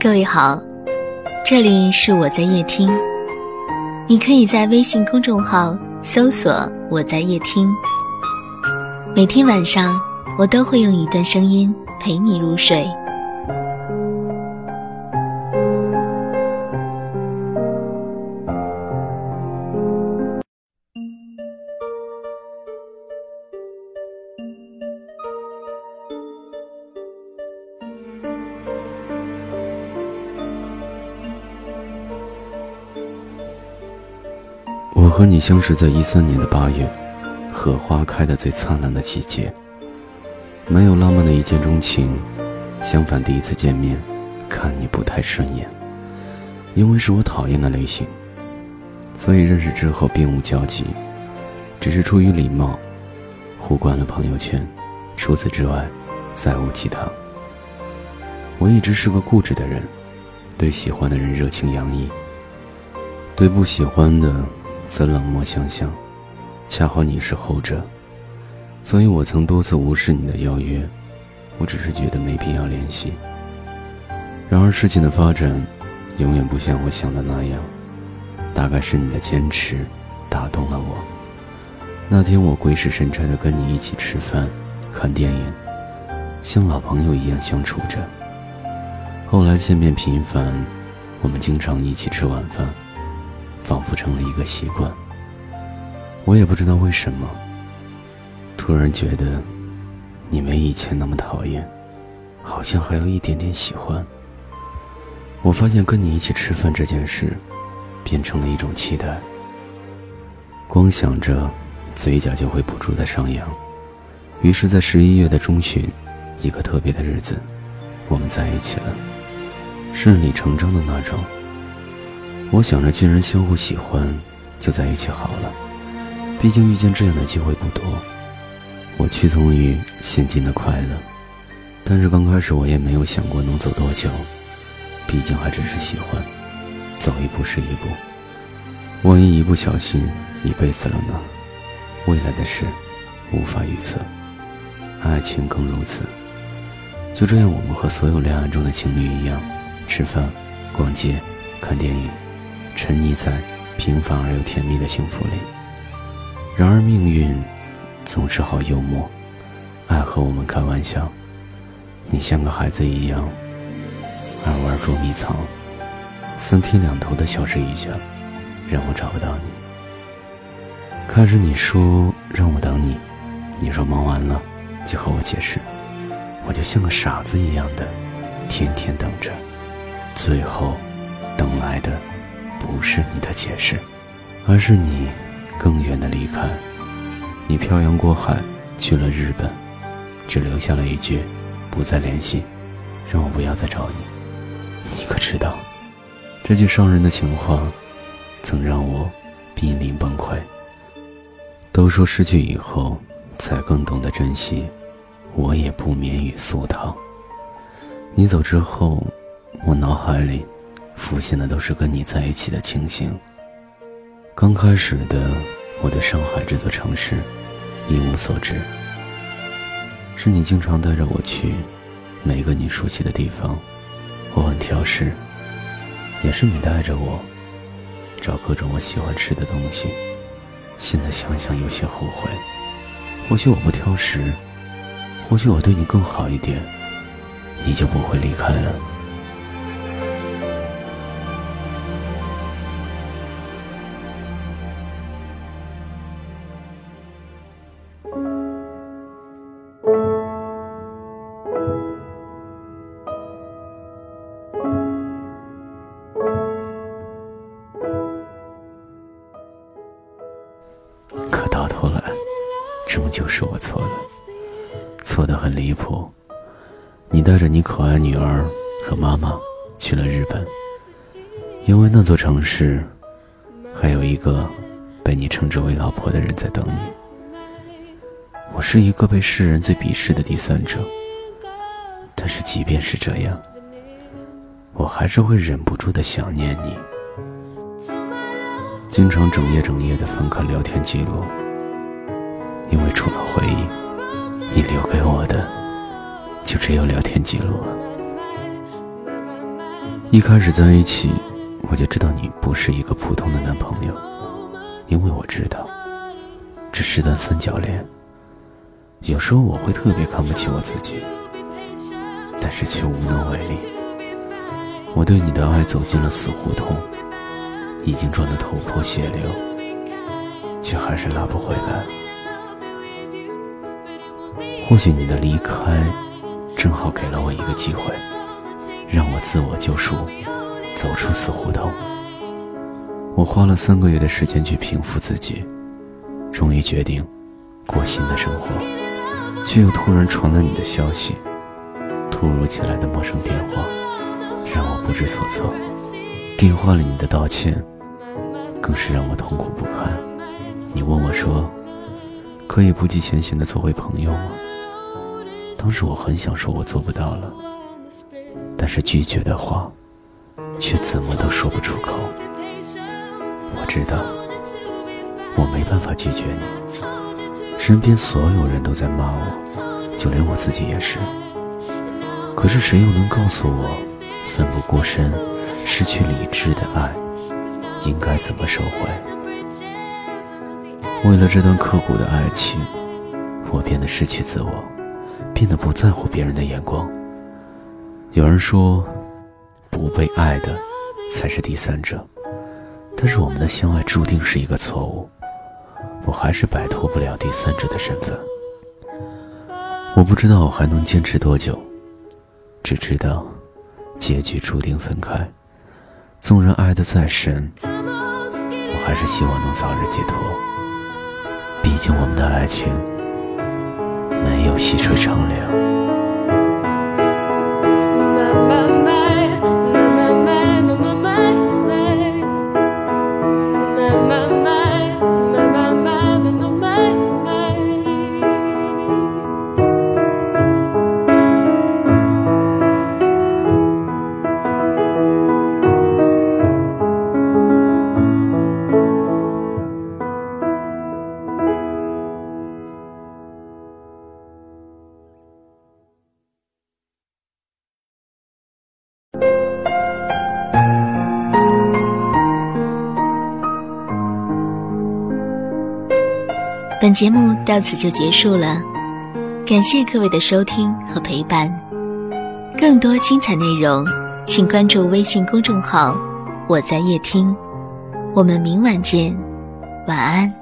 各位好，这里是我在夜听，你可以在微信公众号搜索“我在夜听”，每天晚上我都会用一段声音陪你入睡。我和你相识在一三年的八月，荷花开的最灿烂的季节。没有浪漫的一见钟情，相反，第一次见面，看你不太顺眼，因为是我讨厌的类型，所以认识之后并无交集，只是出于礼貌，互关了朋友圈。除此之外，再无其他。我一直是个固执的人，对喜欢的人热情洋溢，对不喜欢的。则冷漠相向，恰好你是后者，所以我曾多次无视你的邀约，我只是觉得没必要联系。然而事情的发展，永远不像我想的那样，大概是你的坚持打动了我。那天我鬼使神差的跟你一起吃饭、看电影，像老朋友一样相处着。后来见面频繁，我们经常一起吃晚饭。仿佛成了一个习惯。我也不知道为什么，突然觉得你没以前那么讨厌，好像还有一点点喜欢。我发现跟你一起吃饭这件事，变成了一种期待。光想着，嘴角就会不住的上扬。于是，在十一月的中旬，一个特别的日子，我们在一起了，顺理成章的那种。我想着，既然相互喜欢，就在一起好了。毕竟遇见这样的机会不多。我屈从于现今的快乐，但是刚开始我也没有想过能走多久。毕竟还只是喜欢，走一步是一步。万一一不小心一辈子了呢？未来的事无法预测，爱情更如此。就这样，我们和所有恋爱中的情侣一样，吃饭、逛街、看电影。沉溺在平凡而又甜蜜的幸福里。然而命运总是好幽默，爱和我们开玩笑。你像个孩子一样爱玩捉迷藏，三天两头的消失一下，让我找不到你。开始你说让我等你，你说忙完了就和我解释，我就像个傻子一样的天天等着，最后等来的。不是你的解释，而是你更远的离开。你漂洋过海去了日本，只留下了一句“不再联系”，让我不要再找你。你可知道，这句伤人的情话，曾让我濒临崩溃。都说失去以后才更懂得珍惜，我也不免于俗套。你走之后，我脑海里。浮现的都是跟你在一起的情形。刚开始的我对上海这座城市一无所知，是你经常带着我去每个你熟悉的地方，我很挑食，也是你带着我找各种我喜欢吃的东西。现在想想有些后悔，或许我不挑食，或许我对你更好一点，你就不会离开了。错得很离谱。你带着你可爱女儿和妈妈去了日本，因为那座城市还有一个被你称之为老婆的人在等你。我是一个被世人最鄙视的第三者，但是即便是这样，我还是会忍不住的想念你，经常整夜整夜的翻看聊天记录。因为除了回忆，你留给我的就只有聊天记录了。一开始在一起，我就知道你不是一个普通的男朋友，因为我知道，这是段三角恋。有时候我会特别看不起我自己，但是却无能为力。我对你的爱走进了死胡同，已经撞得头破血流，却还是拉不回来。或许你的离开，正好给了我一个机会。让我自我救赎，走出死胡同。我花了三个月的时间去平复自己，终于决定过新的生活，却又突然传来你的消息。突如其来的陌生电话让我不知所措，电话里你的道歉更是让我痛苦不堪。你问我说：“可以不计前嫌的做回朋友吗？”当时我很想说，我做不到了。但是拒绝的话，却怎么都说不出口。我知道，我没办法拒绝你。身边所有人都在骂我，就连我自己也是。可是谁又能告诉我，奋不顾身、失去理智的爱，应该怎么收回？为了这段刻骨的爱情，我变得失去自我，变得不在乎别人的眼光。有人说，不被爱的才是第三者，但是我们的相爱注定是一个错误。我还是摆脱不了第三者的身份。我不知道我还能坚持多久，只知道结局注定分开。纵然爱得再深，我还是希望能早日解脱。毕竟我们的爱情细水长流。本节目到此就结束了，感谢各位的收听和陪伴。更多精彩内容，请关注微信公众号“我在夜听”。我们明晚见，晚安。